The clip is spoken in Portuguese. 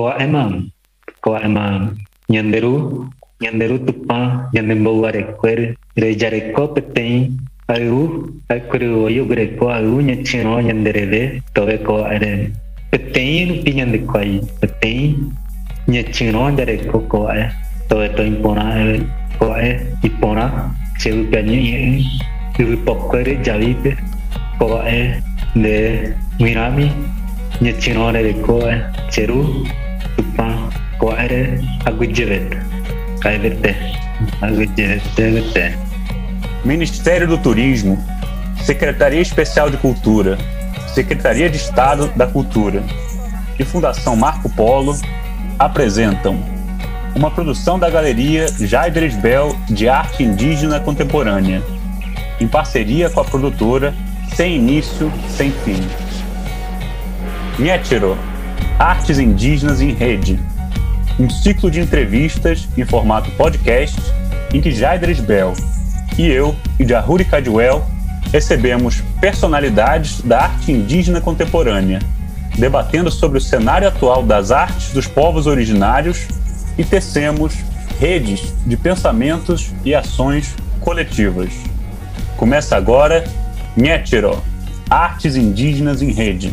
Coaema, Coaema, Nyanderu, Nyanderu Tupa, Nyandembaware, Quer, Rejareco Petei, Ayu, Akuru aru Greco, Ayu de tobe ko Are, Petei Rupi Nyandequai, Petei, ko Jareco e. tobe to Impona, Coae, e. Ipona, e. pokwere Uvipoquere, ko Coae, de Mirami, Nyachino, Jareco, Cheru, Tupa, Coere, Agujevet, Caivete, Agujevet, Ministério do Turismo, Secretaria Especial de Cultura, Secretaria de Estado da Cultura e Fundação Marco Polo apresentam uma produção da Galeria Jair Bel de Arte Indígena Contemporânea, em parceria com a produtora Sem Início, Sem Fim. Nietiro, Artes Indígenas em Rede, um ciclo de entrevistas em formato podcast em que Jair Bel e eu, e Jahuri Cadwell, recebemos personalidades da arte indígena contemporânea, debatendo sobre o cenário atual das artes dos povos originários e tecemos redes de pensamentos e ações coletivas. Começa agora Nhetero, Artes Indígenas em Rede.